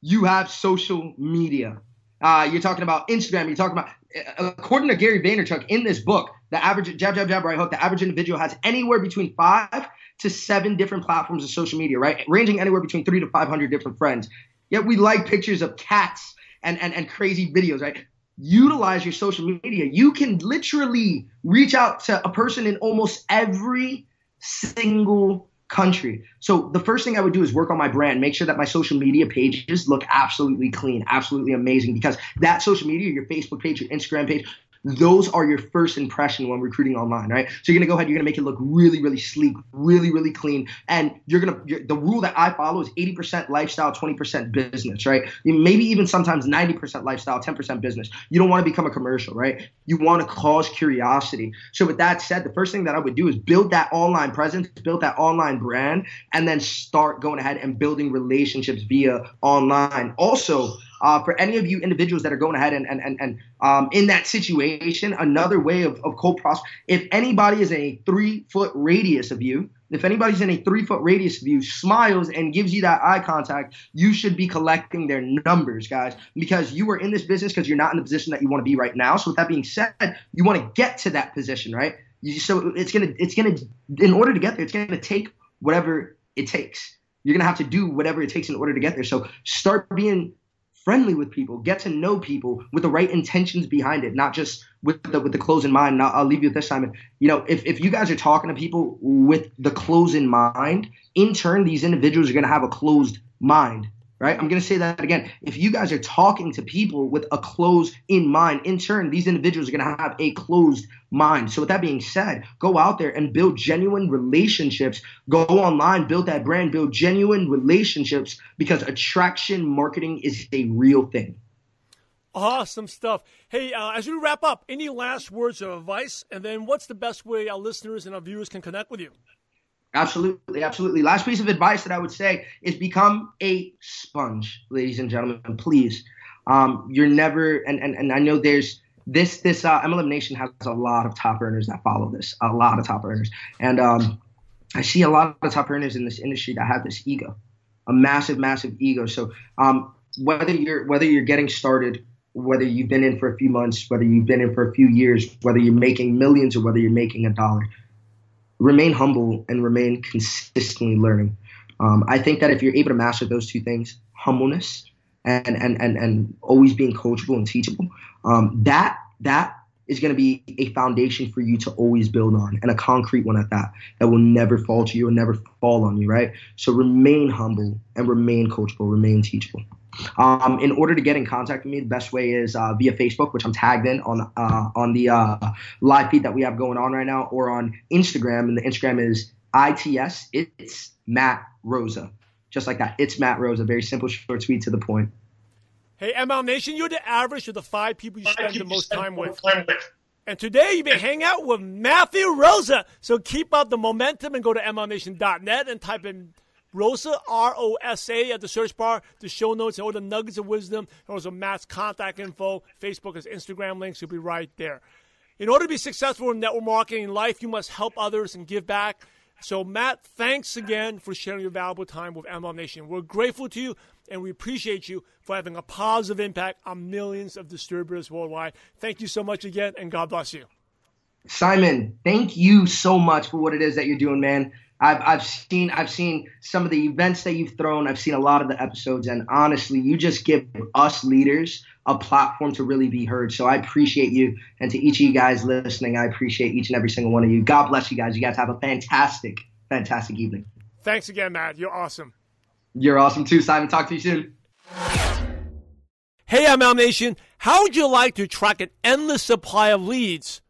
you have social media. Uh, you're talking about Instagram. You're talking about, according to Gary Vaynerchuk in this book, the average jab, jab, jab, right hook, the average individual has anywhere between five to seven different platforms of social media, right? Ranging anywhere between three to 500 different friends. Yet we like pictures of cats and, and, and crazy videos, right? Utilize your social media. You can literally reach out to a person in almost every single country. So the first thing I would do is work on my brand, make sure that my social media pages look absolutely clean, absolutely amazing because that social media, your Facebook page, your Instagram page, those are your first impression when recruiting online, right? So you're gonna go ahead, you're gonna make it look really, really sleek, really, really clean, and you're gonna. You're, the rule that I follow is 80% lifestyle, 20% business, right? Maybe even sometimes 90% lifestyle, 10% business. You don't want to become a commercial, right? You want to cause curiosity. So with that said, the first thing that I would do is build that online presence, build that online brand, and then start going ahead and building relationships via online. Also uh, for any of you individuals that are going ahead and and and, and um, in that situation, another way of, of cold prosper. If anybody is in a three foot radius of you, if anybody's in a three foot radius of you, smiles and gives you that eye contact, you should be collecting their numbers, guys, because you are in this business because you're not in the position that you want to be right now. So with that being said, you want to get to that position, right? You, so it's gonna it's gonna in order to get there, it's gonna take whatever it takes. You're gonna have to do whatever it takes in order to get there. So start being friendly with people, get to know people with the right intentions behind it, not just with the with the close in mind. And I'll, I'll leave you with this, Simon. You know, if, if you guys are talking to people with the close in mind, in turn, these individuals are going to have a closed mind right? I'm going to say that again. If you guys are talking to people with a closed in mind, in turn, these individuals are going to have a closed mind. So, with that being said, go out there and build genuine relationships. Go online, build that brand, build genuine relationships because attraction marketing is a real thing. Awesome stuff. Hey, uh, as we wrap up, any last words of advice? And then, what's the best way our listeners and our viewers can connect with you? Absolutely, absolutely. Last piece of advice that I would say is become a sponge, ladies and gentlemen. Please, um, you're never, and, and and I know there's this this uh, MLM Nation has a lot of top earners that follow this, a lot of top earners, and um, I see a lot of top earners in this industry that have this ego, a massive, massive ego. So um, whether you're whether you're getting started, whether you've been in for a few months, whether you've been in for a few years, whether you're making millions or whether you're making a dollar, remain humble and remain consistently learning. Um, I think that if you're able to master those two things, humbleness and and and, and always being coachable and teachable, um, that that is going to be a foundation for you to always build on and a concrete one at that that will never fall to you and never fall on you right so remain humble and remain coachable remain teachable um, in order to get in contact with me, the best way is uh, via Facebook, which I'm tagged in on uh, on the uh, live feed that we have going on right now, or on Instagram, and the Instagram is its. It's Matt Rosa, just like that. It's Matt Rosa. Very simple, short, sweet, to the point. Hey, MLM Nation, you're the average of the five people you spend the most time with. And today you've been hanging out with Matthew Rosa. So keep up the momentum and go to MLMNation.net and type in Rosa, R O S A, at the search bar, the show notes, and all the nuggets of wisdom, and also Matt's contact info. Facebook, his Instagram links you'll be right there. In order to be successful in network marketing in life, you must help others and give back. So, Matt, thanks again for sharing your valuable time with MLM Nation. We're grateful to you, and we appreciate you for having a positive impact on millions of distributors worldwide. Thank you so much again, and God bless you. Simon, thank you so much for what it is that you're doing, man. I've I've seen I've seen some of the events that you've thrown. I've seen a lot of the episodes, and honestly, you just give us leaders a platform to really be heard. So I appreciate you, and to each of you guys listening, I appreciate each and every single one of you. God bless you guys. You guys have a fantastic, fantastic evening. Thanks again, Matt. You're awesome. You're awesome too, Simon. Talk to you soon. Hey, MLM Nation. How would you like to track an endless supply of leads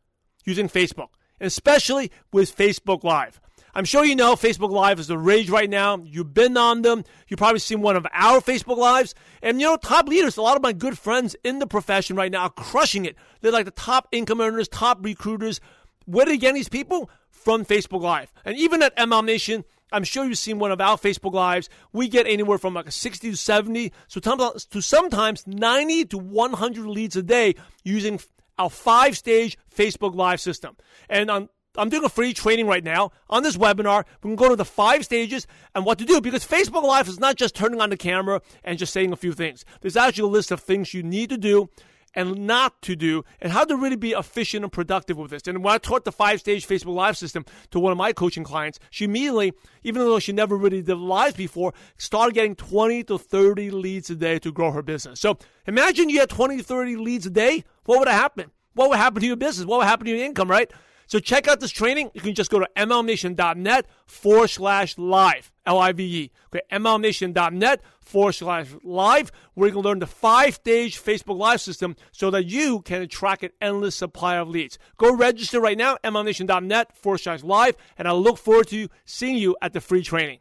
using Facebook, especially with Facebook Live? I'm sure you know Facebook Live is the rage right now. You've been on them. You've probably seen one of our Facebook Lives. And you know, top leaders, a lot of my good friends in the profession right now are crushing it. They're like the top income earners, top recruiters. Where do you get these people? From Facebook Live. And even at MLM Nation, I'm sure you've seen one of our Facebook Lives. We get anywhere from like 60 to 70, so to sometimes 90 to 100 leads a day using our five stage Facebook Live system. And on I'm doing a free training right now on this webinar. We can go to the five stages and what to do because Facebook Live is not just turning on the camera and just saying a few things. There's actually a list of things you need to do and not to do and how to really be efficient and productive with this. And when I taught the five stage Facebook Live system to one of my coaching clients, she immediately, even though she never really did lives before, started getting 20 to 30 leads a day to grow her business. So imagine you had 20 to 30 leads a day. What would happen? What would happen to your business? What would happen to your income, right? So check out this training. You can just go to mlmnation.net forward slash live, L I V E. Okay, mlmnation.net forward slash live, where you can learn the five stage Facebook Live system so that you can attract an endless supply of leads. Go register right now, mlmnation.net forward slash live, and I look forward to seeing you at the free training.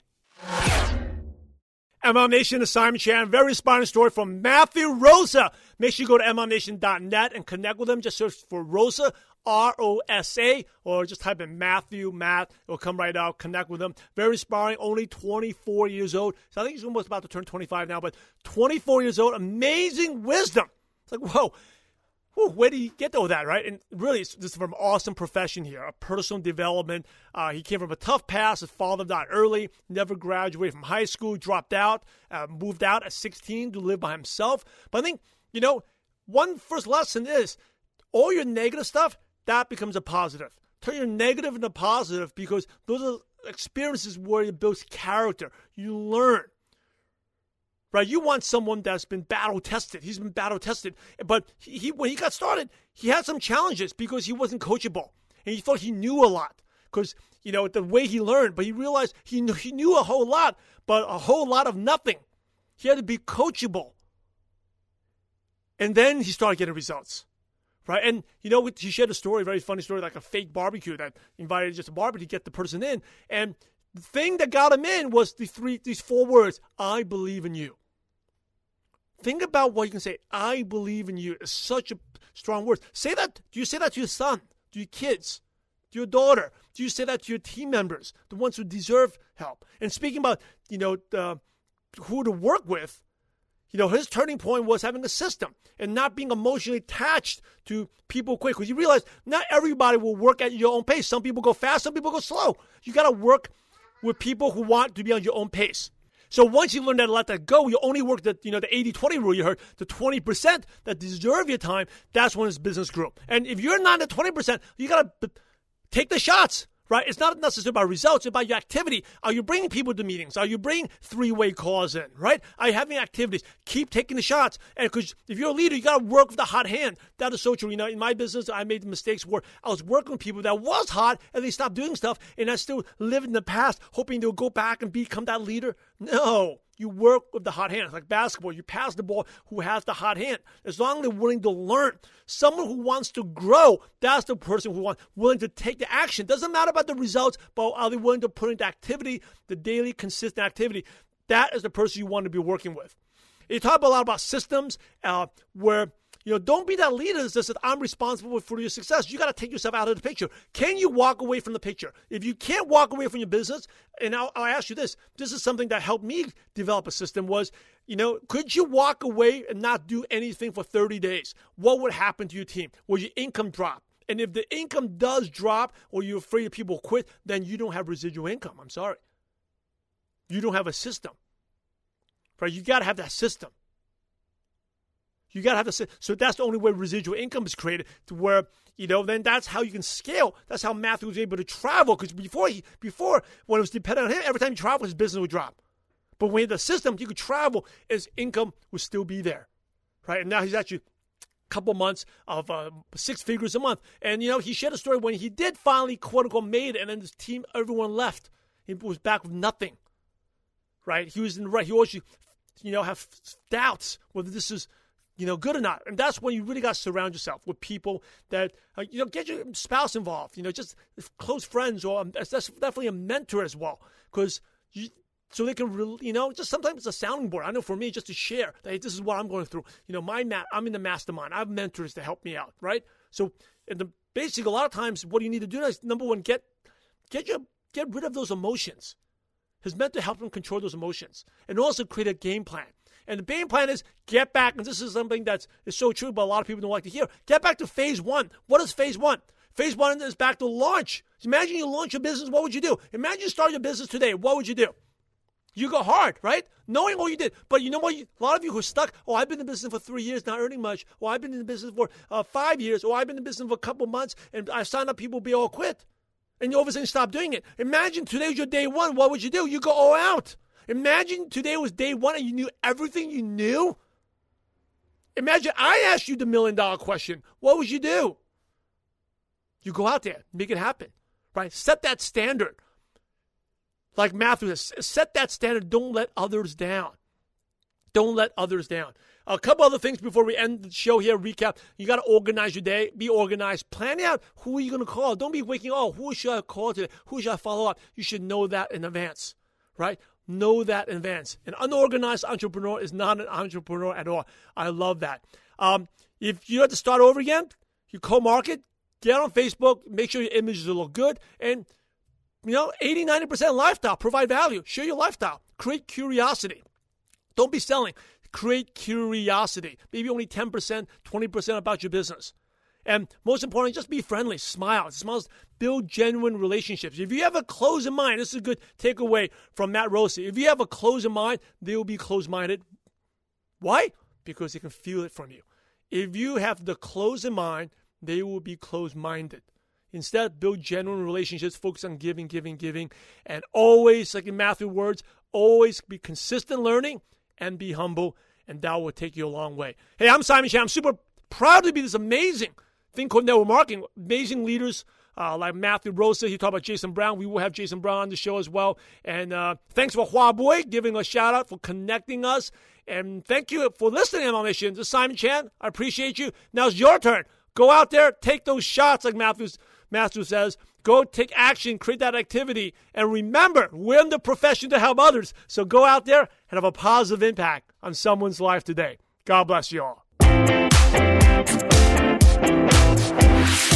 MLM Nation, Simon Chan, very inspiring story from Matthew Rosa. Make sure you go to mlmnation.net and connect with him. Just search for Rosa R O S A, or just type in Matthew, Matt. It'll come right out. Connect with him. Very inspiring. Only 24 years old. So I think he's almost about to turn 25 now, but 24 years old. Amazing wisdom. It's like, whoa. Whew, where do you get all that, right? And really, this is from an awesome profession here, a personal development. Uh, he came from a tough past. His father died early, never graduated from high school, dropped out, uh, moved out at 16 to live by himself. But I think, you know, one first lesson is all your negative stuff, that becomes a positive. Turn your negative into positive because those are experiences where it builds character. You learn. Right? You want someone that's been battle tested. He's been battle tested. But he, he, when he got started, he had some challenges because he wasn't coachable. And he thought he knew a lot. Because, you know, the way he learned, but he realized he knew, he knew a whole lot, but a whole lot of nothing. He had to be coachable. And then he started getting results right? And you know, he shared a story, a very funny story, like a fake barbecue that invited just a barbecue to get the person in, and the thing that got him in was the three, these four words: "I believe in you." Think about what you can say. "I believe in you" is such a strong word. Say that. Do you say that to your son? To your kids? to your daughter? Do you say that to your team members, the ones who deserve help? And speaking about, you know, who to work with, you know, his turning point was having a system and not being emotionally attached to people quick. Because you realize not everybody will work at your own pace. Some people go fast, some people go slow. You got to work with people who want to be on your own pace. So once you learn that let that go, you only work the you know the 80-20 rule you heard, the 20% that deserve your time, that's when it's business grew. And if you're not at 20%, you got to take the shots right? It's not necessarily about results, it's about your activity. Are you bringing people to meetings? Are you bringing three-way calls in, right? Are you having activities? Keep taking the shots. And because if you're a leader, you got to work with the hot hand. That is so true. You know, in my business, I made mistakes where I was working with people that was hot and they stopped doing stuff, and I still live in the past, hoping they'll go back and become that leader. No, you work with the hot hand. It's like basketball. You pass the ball who has the hot hand. As long as they're willing to learn. Someone who wants to grow, that's the person who wants willing to take the action. Doesn't matter about the results, but are they willing to put into activity, the daily, consistent activity? That is the person you want to be working with. You talk a lot about systems uh, where you know, don't be that leader that says, I'm responsible for your success. You got to take yourself out of the picture. Can you walk away from the picture? If you can't walk away from your business, and I'll, I'll ask you this, this is something that helped me develop a system was, you know, could you walk away and not do anything for 30 days? What would happen to your team? Will your income drop? And if the income does drop or you're afraid that people quit, then you don't have residual income. I'm sorry. You don't have a system. Right? You got to have that system. You got to have the so that's the only way residual income is created to where you know then that's how you can scale. That's how Matthew was able to travel because before he before when it was dependent on him, every time he traveled, his business would drop. But when the system, you could travel, his income would still be there, right? And now he's actually couple months of uh, six figures a month. And you know he shared a story when he did finally quote unquote made it, and then his team everyone left. He was back with nothing, right? He was in the right. He always you know have doubts whether this is you know, good or not. And that's when you really got to surround yourself with people that, uh, you know, get your spouse involved, you know, just close friends or um, that's definitely a mentor as well. Because you, so they can, really, you know, just sometimes it's a sounding board. I know for me, just to share that hey, this is what I'm going through. You know, my mat, I'm in the mastermind. I have mentors to help me out, right? So, and the basically, a lot of times, what you need to do is number one, get get your get rid of those emotions. Is meant to help them control those emotions, and also create a game plan. And the game plan is get back, and this is something that's is so true, but a lot of people don't like to hear. Get back to phase one. What is phase one? Phase one is back to launch. Imagine you launch your business, what would you do? Imagine you start your business today, what would you do? You go hard, right? Knowing what you did. But you know what? A lot of you who are stuck, oh, I've been in business for three years, not earning much. Or oh, I've been in the business for uh, five years. Or oh, I've been in business for a couple months, and I signed up people be all quit. And you all of a sudden stop doing it. Imagine today's your day one. What would you do? You go all out. Imagine today was day one and you knew everything you knew. Imagine I asked you the million dollar question. What would you do? You go out there, make it happen, right? Set that standard. Like Matthew says, set that standard. Don't let others down. Don't let others down. A couple other things before we end the show here. Recap. You got to organize your day. Be organized. Plan out who are you going to call. Don't be waking. Oh, who should I call today? Who should I follow up? You should know that in advance, right? Know that in advance. An unorganized entrepreneur is not an entrepreneur at all. I love that. Um, if you have to start over again, you cold market, get on Facebook, make sure your images look good, and you know, 80, 90% lifestyle, provide value, share your lifestyle, create curiosity. Don't be selling, create curiosity. Maybe only 10%, 20% about your business. And most importantly, just be friendly, smile. Smiles build genuine relationships. If you have a closed mind, this is a good takeaway from Matt Rosa. If you have a closed mind, they will be closed minded. Why? Because they can feel it from you. If you have the closed mind, they will be closed minded. Instead, build genuine relationships, focus on giving, giving, giving, and always, like in Matthew words, always be consistent learning and be humble, and that will take you a long way. Hey, I'm Simon Chan. I'm super proud to be this amazing thing called network marketing. Amazing leaders uh, like Matthew Rosa. He talked about Jason Brown. We will have Jason Brown on the show as well. And uh, thanks for Huawei giving a shout out for connecting us. And thank you for listening my mission. This is Simon Chan. I appreciate you. Now it's your turn. Go out there, take those shots, like Matthews, Matthew says. Go take action, create that activity. And remember, we're in the profession to help others. So go out there and have a positive impact on someone's life today. God bless you all.